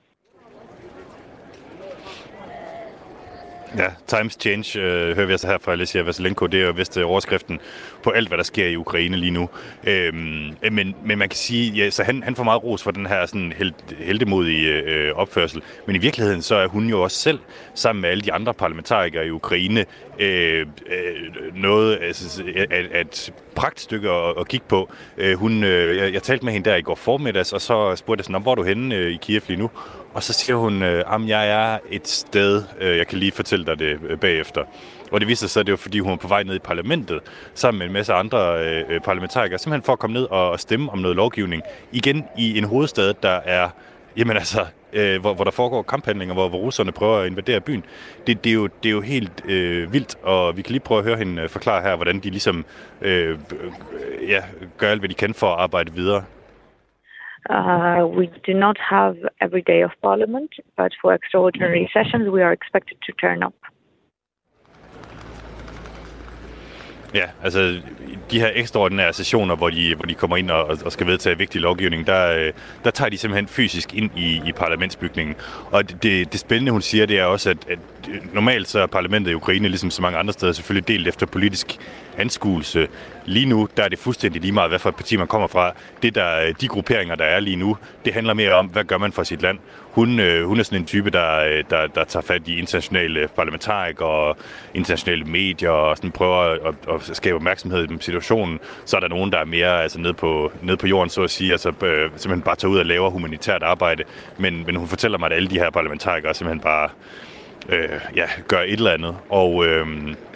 Ja, Times Change øh, hører vi altså her fra Alessia Vasilenko, Det er jo vist øh, overskriften på alt, hvad der sker i Ukraine lige nu. Øhm, øh, men, men man kan sige, ja, så han, han får meget ros for den her sådan held, heldemodige øh, opførsel. Men i virkeligheden så er hun jo også selv, sammen med alle de andre parlamentarikere i Ukraine, Øh, øh, noget altså, at, at pragtstykke at, at kigge på. Øh, hun, øh, jeg, jeg talte med hende der i går formiddags, og så spurgte jeg sådan, hvor er du henne øh, i Kiev lige nu? Og så siger hun, øh, at jeg er et sted, øh, jeg kan lige fortælle dig det øh, bagefter. Og det viser sig, at det var fordi, hun var på vej ned i parlamentet, sammen med en masse andre øh, øh parlamentarikere, simpelthen for at komme ned og stemme om noget lovgivning. Igen i en hovedstad, der er, jamen altså, øh, hvor, hvor der foregår kamphandlinger, hvor, hvor russerne prøver at invadere byen. Det, det, er, jo, det er jo helt øh, vildt, og vi kan lige prøve at høre hende forklare her, hvordan de ligesom øh, ja, gør alt, hvad de kan for at arbejde videre. Uh, we do not have every day of Parliament, but for extraordinary sessions, we are expected to turn up. Ja, altså de her ekstraordinære sessioner, hvor de, hvor de kommer ind og, og skal vedtage vigtig lovgivning, der, øh, der tager de simpelthen fysisk ind i, i parlamentsbygningen. Og det, det spændende, hun siger, det er også, at, at normalt så er parlamentet i Ukraine, ligesom så mange andre steder, selvfølgelig delt efter politisk anskuelse. Lige nu, der er det fuldstændig lige meget, hvad for et parti man kommer fra. Det der, øh, de grupperinger, der er lige nu, det handler mere om, hvad gør man for sit land. Hun, øh, hun er sådan en type, der, øh, der, der tager fat i internationale parlamentarikere og internationale medier og sådan prøver at, at skabe opmærksomhed i situationen. Så er der nogen, der er mere altså, ned, på, ned på jorden, så at sige, altså øh, simpelthen bare tager ud og laver humanitært arbejde. Men, men hun fortæller mig, at alle de her parlamentarikere simpelthen bare øh, ja, gør et eller andet. Og, øh,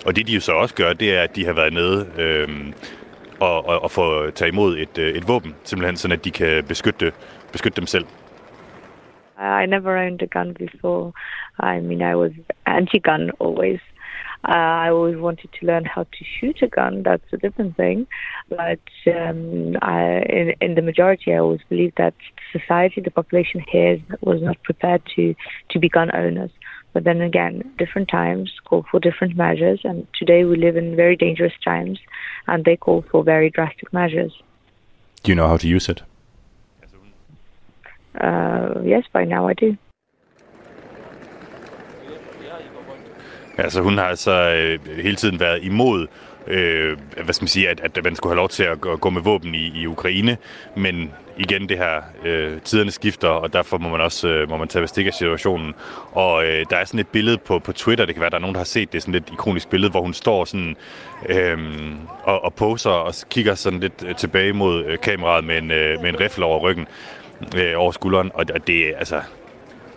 og det de jo så også gør, det er, at de har været nede øh, og, og, og få tage imod et, øh, et våben, simpelthen sådan at de kan beskytte, beskytte dem selv. I never owned a gun before. I mean, I was anti-gun always. Uh, I always wanted to learn how to shoot a gun. That's a different thing. But um, I, in, in, the majority, I always believed that society, the population here, was not prepared to, to be gun owners. But then again, different times call for different measures, and today we live in very dangerous times, and they call for very drastic measures. Do you know how to use it? Uh, yes, by now I do. Altså hun har altså øh, hele tiden været imod, øh, hvad skal man sige, at, at man skulle have lov til at gå, med våben i, i Ukraine, men igen det her, øh, tiderne skifter, og derfor må man også øh, må man tage bestik af situationen. Og øh, der er sådan et billede på, på Twitter, det kan være, der er nogen, der har set det, sådan et ikonisk billede, hvor hun står sådan øh, og, og poser og kigger sådan lidt øh, tilbage mod øh, kameraet med en, øh, med en rifle over ryggen, øh, over skulderen, og, og det, altså,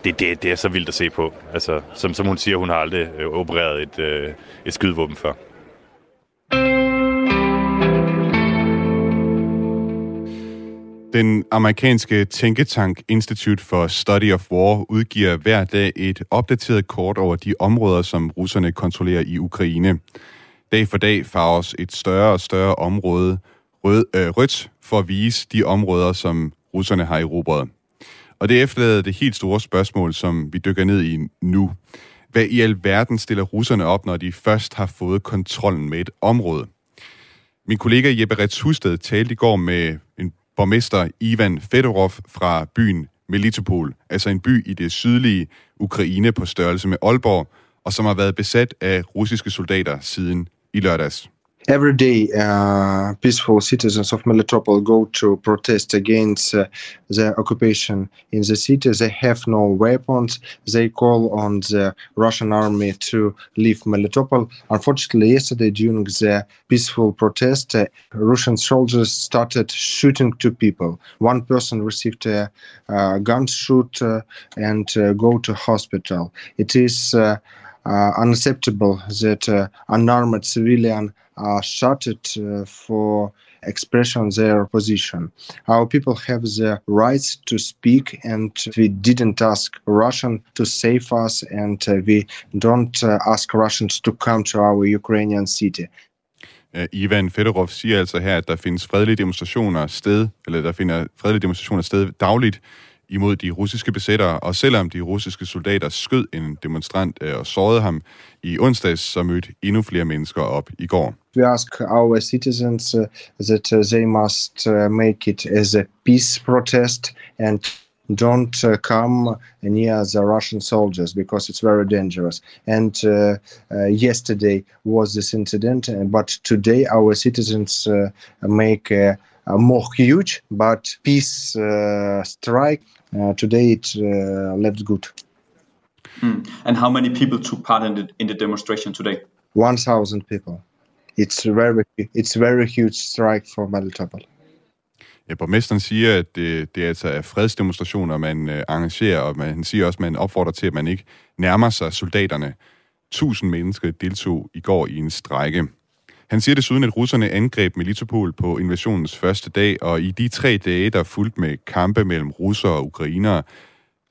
det, det, det er så vildt at se på. Altså, som, som hun siger, hun har aldrig øh, opereret et, øh, et skydevåben før. Den amerikanske tænketank Institute for Study of War udgiver hver dag et opdateret kort over de områder, som russerne kontrollerer i Ukraine. Dag for dag farves et større og større område rød, øh, rødt for at vise de områder, som russerne har erobret. Og det efterlader det helt store spørgsmål, som vi dykker ned i nu. Hvad i alverden stiller russerne op, når de først har fået kontrollen med et område? Min kollega Jeppe Rets Husted talte i går med en borgmester Ivan Fedorov fra byen Melitopol, altså en by i det sydlige Ukraine på størrelse med Aalborg, og som har været besat af russiske soldater siden i lørdags. Every day uh, peaceful citizens of Melitopol go to protest against uh, the occupation in the city. They have no weapons. They call on the Russian army to leave Melitopol. Unfortunately, yesterday during the peaceful protest, uh, Russian soldiers started shooting two people. One person received a, a gunshot uh, and uh, go to hospital. It is uh, uh, unacceptable that uh, unarmed civilians are shouted uh, for expression their position. Our people have the rights to speak, and we didn't ask Russian to save us, and uh, we don't uh, ask Russians to come to our Ukrainian city. Uh, Ivan Fedorov siger altså her, at der findes fredelige demonstrationer sted, eller der finder fredelige demonstrationer sted dagligt imod de russiske besættere, og selvom de russiske soldater skød en demonstrant øh, og sårede ham i onsdags, så mødte endnu flere mennesker op i går. We ask our citizens uh, that uh, they must uh, make it as a peace protest and don't uh, come near the Russian soldiers because it's very dangerous. And uh, uh, yesterday was this incident, uh, but today our citizens uh, make a, a, more huge but peace strike. today it left good. Mm. And how many people took part in the, in the demonstration today? 1,000 people. It's very, it's very huge strike for Melitopol. Ja, borgmesteren siger, at det, det altså er fredsdemonstrationer, man øh, arrangerer, og man, han siger også, at man opfordrer til, at man ikke nærmer sig soldaterne. Tusind mennesker deltog i går i en strække. Han siger desuden, at russerne angreb Melitopol på invasionens første dag, og i de tre dage, der fulgte med kampe mellem russere og ukrainere,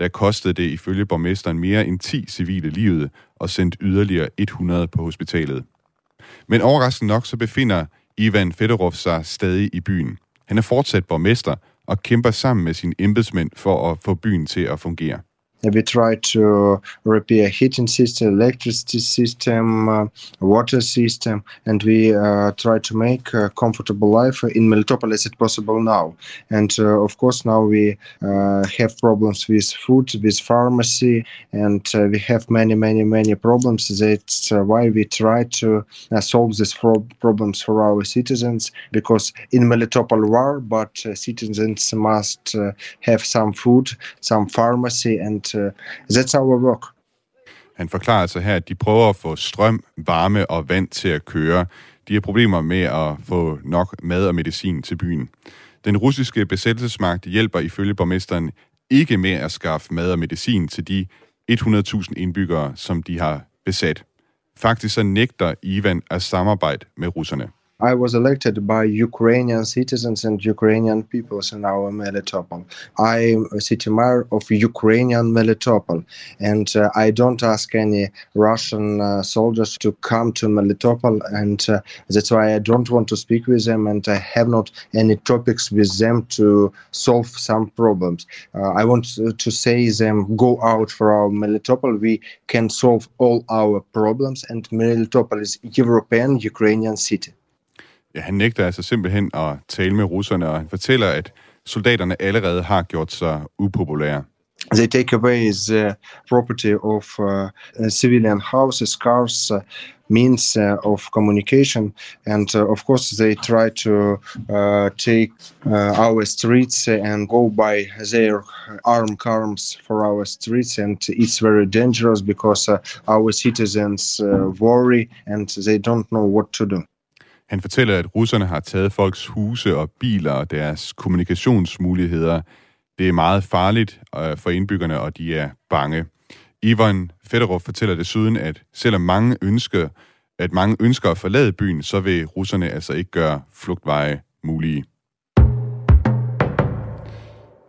der kostede det ifølge borgmesteren mere end 10 civile livet og sendt yderligere 100 på hospitalet. Men overraskende nok så befinder Ivan Fedorov sig stadig i byen. Han er fortsat borgmester og kæmper sammen med sine embedsmænd for at få byen til at fungere. We try to repair heating system, electricity system, uh, water system, and we uh, try to make a comfortable life in Melitopol as it possible now. And uh, of course, now we uh, have problems with food, with pharmacy, and uh, we have many, many, many problems. That's uh, why we try to solve these problems for our citizens. Because in Melitopol war, but citizens must have some food, some pharmacy, and uh, that's our work. Han forklarer altså her, at de prøver at få strøm, varme og vand til at køre. De har problemer med at få nok mad og medicin til byen. Den russiske besættelsesmagt hjælper ifølge borgmesteren ikke med at skaffe mad og medicin til de 100.000 indbyggere, som de har besat. Faktisk så nægter Ivan at samarbejde med russerne. I was elected by Ukrainian citizens and Ukrainian peoples in our Melitopol. I am a city mayor of Ukrainian Melitopol, and uh, I don't ask any Russian uh, soldiers to come to Melitopol, and uh, that's why I don't want to speak with them, and I have not any topics with them to solve some problems. Uh, I want to say them go out for our Melitopol. We can solve all our problems, and Melitopol is European Ukrainian city. Ja, han nægter altså simpelthen at tale med russerne, og han fortæller, at soldaterne allerede har gjort sig upopulære. They take away the uh, property of uh, uh civilian houses, cars, uh, means uh, of communication, and uh, of course they try to uh, take uh, our streets and go by their armed cars for our streets, and it's very dangerous because uh, our citizens uh, worry and they don't know what to do. Han fortæller, at russerne har taget folks huse og biler og deres kommunikationsmuligheder. Det er meget farligt øh, for indbyggerne, og de er bange. Ivan Fedorov fortæller desuden, at selvom mange ønsker, at mange ønsker at forlade byen, så vil russerne altså ikke gøre flugtveje mulige.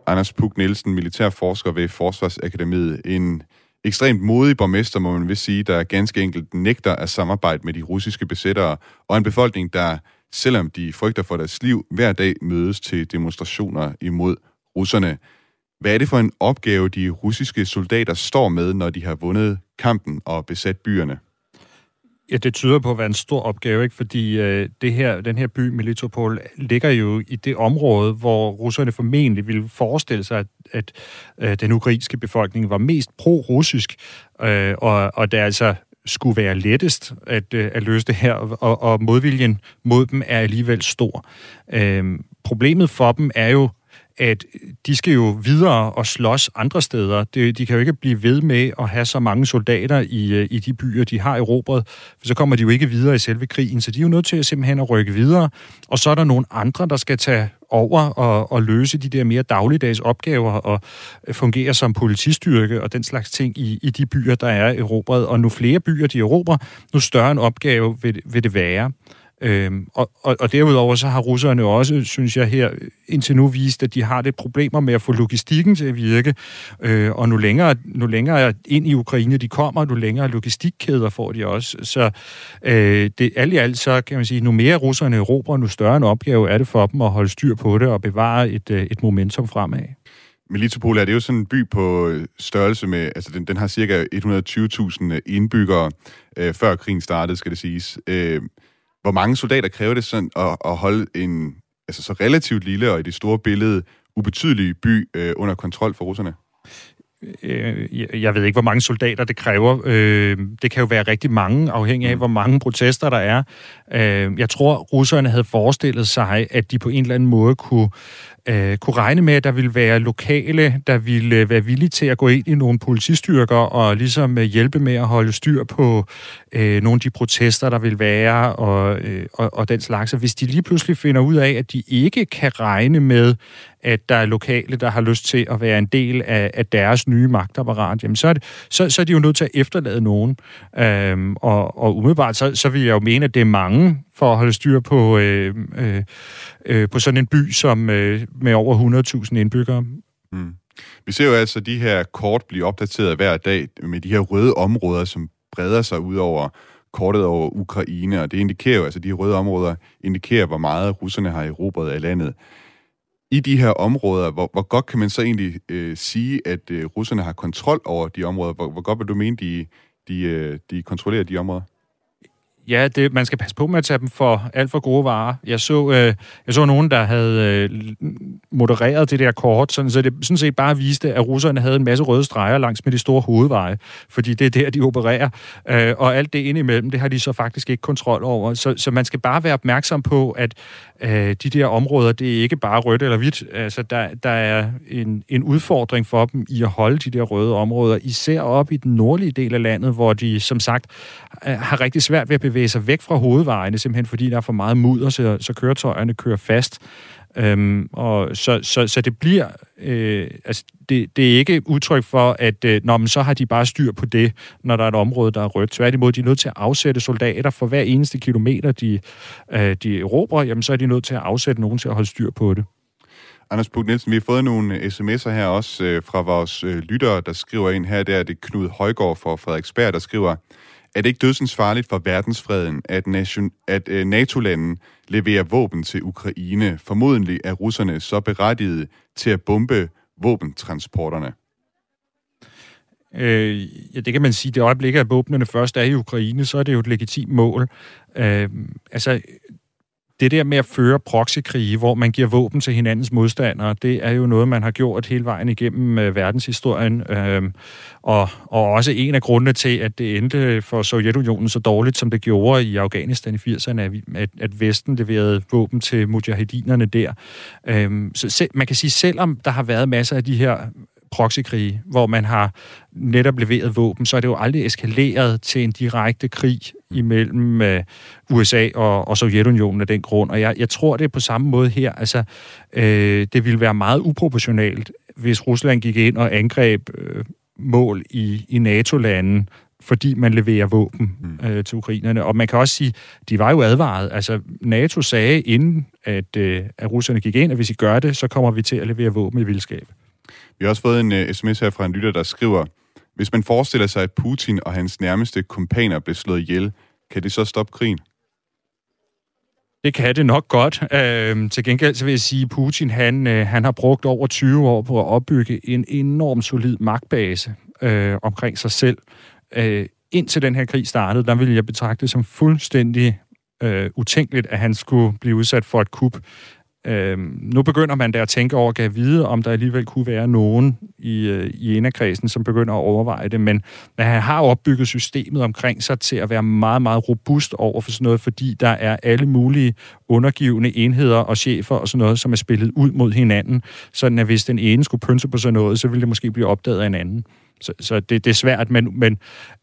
Anders Puk Nielsen, militærforsker ved Forsvarsakademiet. En ekstremt modig borgmester, må man vil sige, der ganske enkelt nægter at samarbejde med de russiske besættere, og en befolkning, der, selvom de frygter for deres liv, hver dag mødes til demonstrationer imod russerne. Hvad er det for en opgave, de russiske soldater står med, når de har vundet kampen og besat byerne? Ja, det tyder på at være en stor opgave, ikke? fordi øh, det her, den her by, Melitopol, ligger jo i det område, hvor russerne formentlig ville forestille sig, at, at øh, den ukrainske befolkning var mest pro-russisk, øh, og, og det altså skulle være lettest at, øh, at løse det her, og, og modviljen mod dem er alligevel stor. Øh, problemet for dem er jo, at de skal jo videre og slås andre steder. De, de kan jo ikke blive ved med at have så mange soldater i, øh, i de byer, de har erobret, for så kommer de jo ikke videre i selve krigen. Så de er jo nødt til at simpelthen at rykke videre. Og så er der nogle andre, der skal tage over og, og løse de der mere dagligdags opgaver og fungere som politistyrke og den slags ting i, i de byer, der er erobret. Og nu flere byer de erobrer, nu større en opgave vil, vil det være. Øhm, og, og, og derudover så har russerne også, synes jeg her, indtil nu vist, at de har det problemer med at få logistikken til at virke. Øh, og nu længere, nu længere ind i Ukraine de kommer, nu længere logistikkæder får de også. Så øh, det, alt i alt så kan man sige, nu mere russerne erobrer, nu større en opgave er det for dem at holde styr på det og bevare et, øh, et momentum fremad. Melitopol er det jo sådan en by på øh, størrelse med, altså den, den har cirka 120.000 indbyggere, øh, før krigen startede, skal det siges. Øh, hvor mange soldater kræver det sådan at, at holde en altså så relativt lille og i det store billede ubetydelig by øh, under kontrol for russerne? øh, jeg ved ikke, hvor mange soldater det kræver. Øh, det kan jo være rigtig mange, afhængig af, mm. hvor mange protester der er. Øh, jeg tror, russerne havde forestillet sig, at de på en eller anden måde kunne øh, kunne regne med, at der ville være lokale, der ville øh, være villige til at gå ind i nogle politistyrker og ligesom øh, hjælpe med at holde styr på øh, nogle af de protester, der vil være og, øh, og, og den slags. Og hvis de lige pludselig finder ud af, at de ikke kan regne med, at der er lokale, der har lyst til at være en del af, af deres nye magtapparat, jamen så er, det, så, så er de jo nødt til at efterlade nogen. Øhm, og, og umiddelbart, så, så vil jeg jo mene, at det er mange for at holde styr på, øh, øh, øh, på sådan en by som øh, med over 100.000 indbyggere. Mm. Vi ser jo altså de her kort blive opdateret hver dag med de her røde områder, som breder sig ud over kortet over Ukraine, og det indikerer jo, altså de røde områder indikerer, hvor meget russerne har erobret af landet. I de her områder, hvor, hvor godt kan man så egentlig øh, sige, at øh, russerne har kontrol over de områder? Hvor, hvor godt vil du mene, de, de, øh, de kontrollerer de områder? Ja, det, man skal passe på med at tage dem for alt for gode varer. Jeg så, øh, jeg så nogen, der havde øh, modereret det der kort, sådan, så det sådan set bare viste, at russerne havde en masse røde streger langs med de store hovedveje, fordi det er der, de opererer. Øh, og alt det indimellem, det har de så faktisk ikke kontrol over. Så, så man skal bare være opmærksom på, at øh, de der områder, det er ikke bare rødt eller hvidt. Altså, der, der er en, en udfordring for dem i at holde de der røde områder, især op i den nordlige del af landet, hvor de, som sagt, øh, har rigtig svært ved at bevæge sig væk fra hovedvejene, simpelthen fordi der er for meget mudder, så, så køretøjerne kører fast. Øhm, og så, så, så det bliver, øh, altså det, det er ikke udtryk for, at øh, når man så har de bare styr på det, når der er et område, der er rødt. Tværtimod, de er nødt til at afsætte soldater for hver eneste kilometer, de, øh, de erobrer, jamen så er de nødt til at afsætte nogen til at holde styr på det. Anders Puk Nielsen, vi har fået nogle sms'er her også øh, fra vores øh, lyttere, der skriver ind her. Der er det Knud Højgaard fra Frederiksberg, der skriver, er det ikke dødsens farligt for verdensfreden, at, nation, at øh, NATO-landen leverer våben til Ukraine? Formodentlig er russerne så berettiget til at bombe våbentransporterne. Øh, ja, det kan man sige. Det øjeblik, at våbnene først er i Ukraine, så er det jo et legitimt mål. Øh, altså, det der med at føre proxykrige, hvor man giver våben til hinandens modstandere, det er jo noget, man har gjort hele vejen igennem øh, verdenshistorien. Øh, og, og også en af grundene til, at det endte for Sovjetunionen så dårligt, som det gjorde i Afghanistan i 80'erne, at, at Vesten leverede våben til mujahedinerne der. Øh, så selv, man kan sige, selvom der har været masser af de her proxykrige, hvor man har netop leveret våben, så er det jo aldrig eskaleret til en direkte krig imellem uh, USA og, og Sovjetunionen af den grund. Og jeg, jeg tror, det er på samme måde her. Altså, øh, det ville være meget uproportionalt, hvis Rusland gik ind og angreb øh, mål i, i NATO-lande, fordi man leverer våben mm. øh, til ukrainerne. Og man kan også sige, de var jo advaret. Altså, NATO sagde inden, at, øh, at russerne gik ind, at hvis I gør det, så kommer vi til at levere våben i vildskab. Vi har også fået en øh, uh, sms her fra en lytter, der skriver, hvis man forestiller sig, at Putin og hans nærmeste kompaner blev slået ihjel, kan det så stoppe krigen? Det kan det nok godt. Øh, til gengæld så vil jeg sige, at Putin han, øh, han har brugt over 20 år på at opbygge en enorm solid magtbase øh, omkring sig selv. Øh, indtil den her krig startede, der ville jeg betragte det som fuldstændig øh, utænkeligt, at han skulle blive udsat for et kup. Øhm, nu begynder man der at tænke over, at vide, om der alligevel kunne være nogen i, øh, i enakredsen, som begynder at overveje det, men, men han har opbygget systemet omkring sig til at være meget, meget robust over for sådan noget, fordi der er alle mulige undergivende enheder og chefer og sådan noget, som er spillet ud mod hinanden, sådan at hvis den ene skulle pynse på sådan noget, så ville det måske blive opdaget af en anden. Så, så det, det er svært, men, men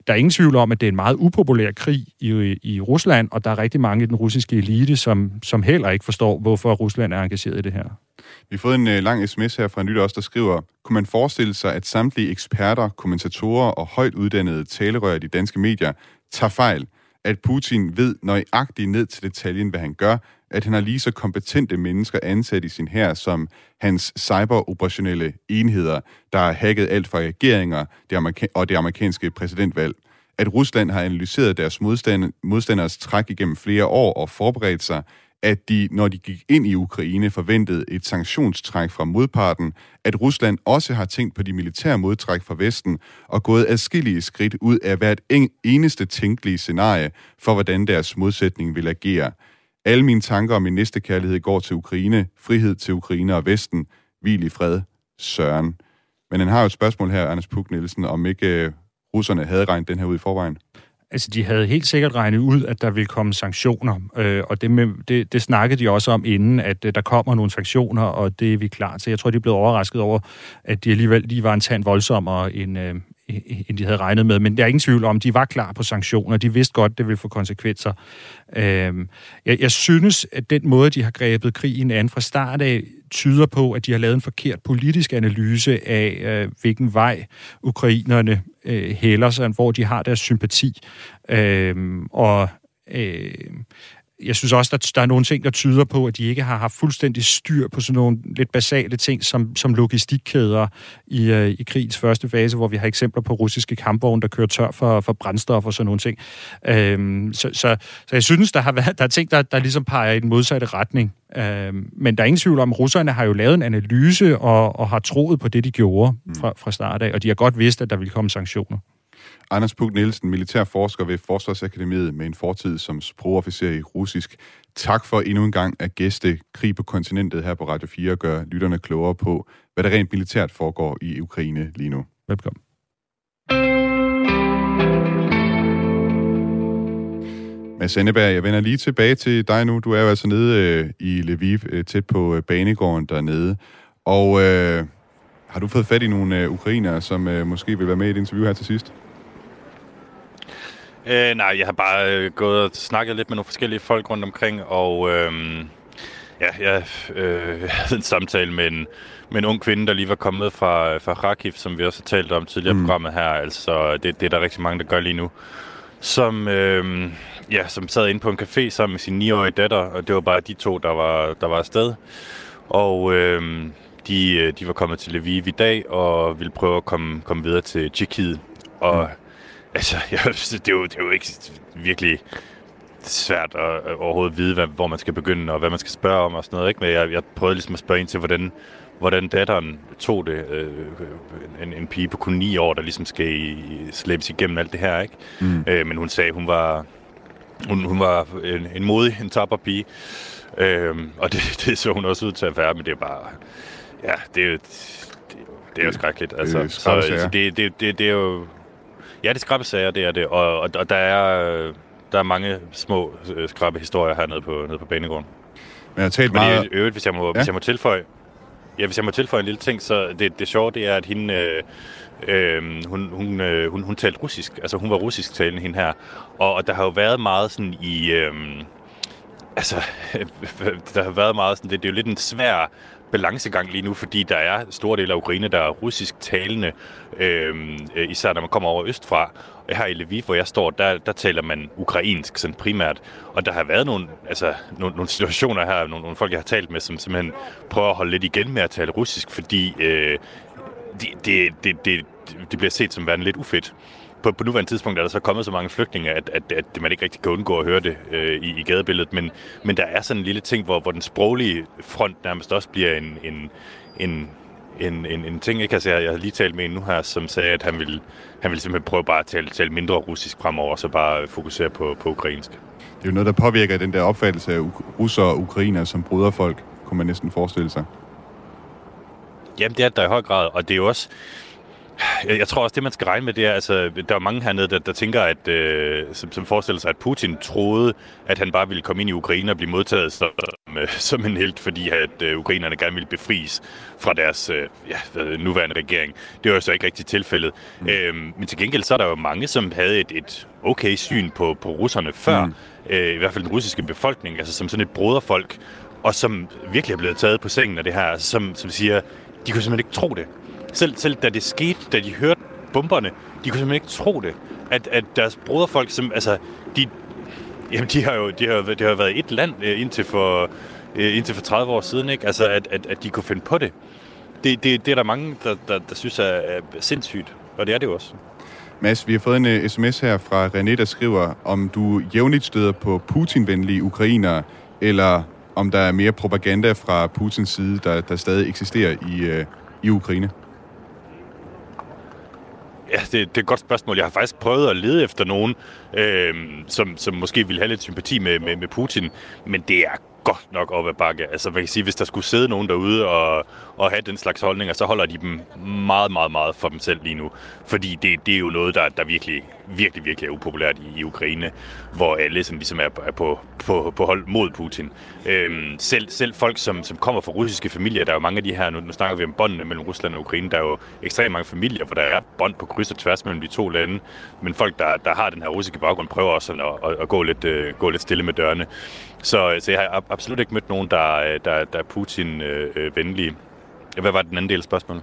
der er ingen tvivl om, at det er en meget upopulær krig i, i Rusland, og der er rigtig mange i den russiske elite, som, som heller ikke forstår, hvorfor Rusland er engageret i det her. Vi har fået en uh, lang sms her fra en lytter også, der skriver, kunne man forestille sig, at samtlige eksperter, kommentatorer og højt uddannede talerør i de danske medier tager fejl, at Putin ved nøjagtigt ned til detaljen, hvad han gør, at han har lige så kompetente mennesker ansat i sin her som hans cyberoperationelle enheder, der har hacket alt fra regeringer det amerika- og det amerikanske præsidentvalg. At Rusland har analyseret deres modstand- modstanders træk igennem flere år og forberedt sig, at de, når de gik ind i Ukraine, forventede et sanktionstræk fra modparten, at Rusland også har tænkt på de militære modtræk fra Vesten og gået adskillige skridt ud af hvert eneste tænkelige scenarie for, hvordan deres modsætning vil agere. Alle mine tanker om min næste kærlighed går til Ukraine, frihed til Ukraine og Vesten, hvil i fred, Søren. Men han har jo et spørgsmål her, Anders Puk Nielsen, om ikke øh, russerne havde regnet den her ud i forvejen. Altså, de havde helt sikkert regnet ud, at der ville komme sanktioner, øh, og det, med, det, det snakkede de også om inden, at øh, der kommer nogle sanktioner, og det er vi klar til. Jeg tror, de blev overrasket over, at de alligevel lige var en tand voldsommere end, øh, Øh, end de havde regnet med. Men der er ingen tvivl om, de var klar på sanktioner. De vidste godt, det ville få konsekvenser. Øh, jeg, jeg synes, at den måde, de har grebet krigen an fra start af, tyder på, at de har lavet en forkert politisk analyse af, øh, hvilken vej ukrainerne øh, hælder sig, hvor de har deres sympati. Øh, og øh, jeg synes også, at der er nogle ting, der tyder på, at de ikke har haft fuldstændig styr på sådan nogle lidt basale ting, som, som logistikkæder i, øh, i krigens første fase, hvor vi har eksempler på russiske kampvogne, der kører tør for, for brændstof og sådan nogle ting. Øhm, så, så, så jeg synes, der har været der er ting, der, der ligesom peger i den modsatte retning. Øhm, men der er ingen tvivl om, at russerne har jo lavet en analyse og, og har troet på det, de gjorde mm. fra, fra start af, og de har godt vidst, at der ville komme sanktioner. Anders Puk Nielsen, militærforsker ved Forsvarsakademiet med en fortid som sprogofficer i russisk. Tak for endnu en gang at gæste Krig på kontinentet her på Radio 4 og gøre lytterne klogere på, hvad der rent militært foregår i Ukraine lige nu. Velkommen. Mads Anneberg, jeg vender lige tilbage til dig nu. Du er jo altså nede øh, i Lviv, øh, tæt på øh, banegården dernede. Og øh, har du fået fat i nogle øh, ukrainere, som øh, måske vil være med i et interview her til sidst? Øh, nej, jeg har bare øh, gået og snakket lidt med nogle forskellige folk rundt omkring, og øh, ja, jeg øh, (laughs) havde en samtale med en, med en ung kvinde, der lige var kommet fra, fra Kharkiv, som vi også har talt om tidligere mm. programmet her. Altså, det, det er der rigtig mange, der gør lige nu. Som, øh, ja, som sad inde på en café sammen med sin 9-årige datter, og det var bare de to, der var, der var afsted. Og øh, de, øh, de var kommet til Lviv i dag, og ville prøve at komme, komme videre til Tjekkiet. Og mm altså, jeg, (laughs) det, er jo, det er jo ikke virkelig svært at, at overhovedet vide, hvad, hvor man skal begynde, og hvad man skal spørge om og sådan noget. Ikke? Men jeg, jeg prøvede ligesom at spørge ind til, hvordan, hvordan datteren tog det. Øh, en, en pige på kun 9 år, der ligesom skal i, slæbes igennem alt det her. ikke. Mm. Øh, men hun sagde, hun var, hun, hun var en, en modig, en tapper pige. Øh, og det, (laughs) det så hun også ud til at være, men det er bare... Ja, det er jo, det, det er jo skrækkeligt. Altså, det, så, så det, det, det, det er jo Ja, det er skrabbesager, det er det. Og, og, og der, er, der er mange små øh, skrabbehistorier hernede på, nede på banegården. Men jeg har talt meget... Men øvrigt, hvis jeg, må, ja? hvis jeg må tilføje, Ja, hvis jeg må tilføje en lille ting, så det, det sjove, det er, at hende, øh, øh, hun, hun, øh, hun, hun talte russisk. Altså, hun var russisk talende, hende her. Og, og der har jo været meget sådan i... Øh, altså, (laughs) der har været meget sådan... Det, det er jo lidt en svær balancegang lige nu, fordi der er store dele af Ukraine, der er russisk talende, øhm, øh, især når man kommer over østfra. Her i Lviv, hvor jeg står, der, der taler man ukrainsk sådan primært. Og der har været nogle, altså, nogle, nogle situationer her, nogle, nogle folk, jeg har talt med, som simpelthen prøver at holde lidt igen med at tale russisk, fordi øh, det, det, det, det, det bliver set som værende lidt ufedt på, på nuværende tidspunkt er der så kommet så mange flygtninge, at, at, at man ikke rigtig kan undgå at høre det øh, i, i gadebilledet. Men, men der er sådan en lille ting, hvor, hvor den sproglige front nærmest også bliver en, en, en, en, en, en ting. Ikke? Altså, jeg, jeg har lige talt med en nu her, som sagde, at han vil, han vil simpelthen prøve bare at tale, tale mindre russisk fremover, og så bare fokusere på, på ukrainsk. Det er jo noget, der påvirker den der opfattelse af russer og ukrainer som bruderfolk, kunne man næsten forestille sig. Jamen, det er der i høj grad, og det er jo også (sighs) jeg, jeg tror også, det man skal regne med, det er, altså, der er mange hernede, der, der tænker, at, øh, som, som forestiller sig, at Putin troede, at han bare ville komme ind i Ukraine og blive modtaget som, øh, (laughs) som en helt, fordi at øh, ukrainerne gerne ville befries fra deres øh, ja, nuværende regering. Det var jo så ikke rigtig tilfældet. Mm. Øhm, men til gengæld så er der jo mange, som havde et, et okay syn på, på russerne før, mm. øh, i hvert fald den russiske befolkning, altså som sådan et broderfolk, og som virkelig er blevet taget på sengen af det her, altså, som, som siger, de kunne simpelthen ikke tro det selv, selv da det skete, da de hørte bomberne, de kunne simpelthen ikke tro det. At, at deres broderfolk, som, altså, de, jamen, de har jo, de har, det har været et land øh, indtil for, øh, indtil for 30 år siden, ikke? Altså, at, at, at de kunne finde på det. Det, det, det er der mange, der, der, der synes er, er sindssygt, og det er det jo også. Mads, vi har fået en øh, uh, sms her fra René, der skriver, om du jævnligt støder på Putin-venlige ukrainere eller om der er mere propaganda fra Putins side, der, der stadig eksisterer i, øh, i Ukraine? Ja, det, det er et godt spørgsmål. Jeg har faktisk prøvet at lede efter nogen, øh, som, som måske ville have lidt sympati med, med, med Putin, men det er godt nok op ad bakke. Altså man kan sige, hvis der skulle sidde nogen derude og, og have den slags holdninger, så holder de dem meget, meget, meget for dem selv lige nu. Fordi det, det er jo noget, der, der virkelig, virkelig, virkelig er upopulært i, i Ukraine, hvor alle som ligesom er, er på, på, på hold mod Putin. Øhm, selv, selv folk, som, som kommer fra russiske familier, der er jo mange af de her, nu, nu snakker vi om båndene mellem Rusland og Ukraine, der er jo ekstremt mange familier, hvor der er bånd på kryds og tværs mellem de to lande. Men folk, der, der har den her russiske baggrund, prøver også at, at, at gå, lidt, uh, gå lidt stille med dørene. Så, så jeg har absolut ikke mødt nogen, der, der, der er Putin-venlige. Øh, Hvad var den anden del af spørgsmålet?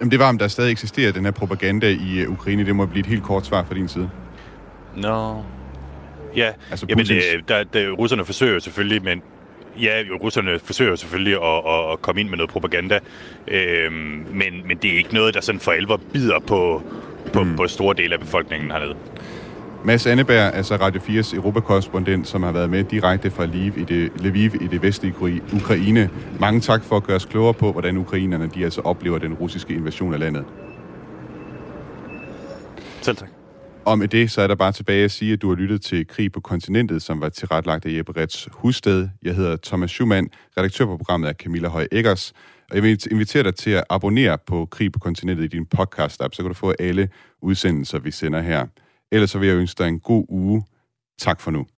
Jamen det var, om der stadig eksisterer den her propaganda i Ukraine. Det må blive et helt kort svar fra din side. Nå... No. Ja, altså jamen, øh, der, der, russerne forsøger selvfølgelig, men ja, russerne forsøger selvfølgelig at, at, at komme ind med noget propaganda, øh, men, men det er ikke noget, der sådan for alvor bider på, på, mm. på store dele af befolkningen hernede. Mads Anneberg, altså Radio 4's europakorrespondent, som har været med direkte fra Lviv i det, Lviv i det vestlige Ukraine. Mange tak for at gøre os klogere på, hvordan ukrainerne de altså oplever den russiske invasion af landet. Selv tak. Og med det, så er der bare tilbage at sige, at du har lyttet til Krig på kontinentet, som var tilrettelagt af Jeppe Rets Husted. Jeg hedder Thomas Schumann, redaktør på programmet er Camilla Høj Eggers. Og jeg vil invitere dig til at abonnere på Krig på kontinentet i din podcast-app, så kan du få alle udsendelser, vi sender her. Ellers så vil jeg ønske dig en god uge. Tak for nu.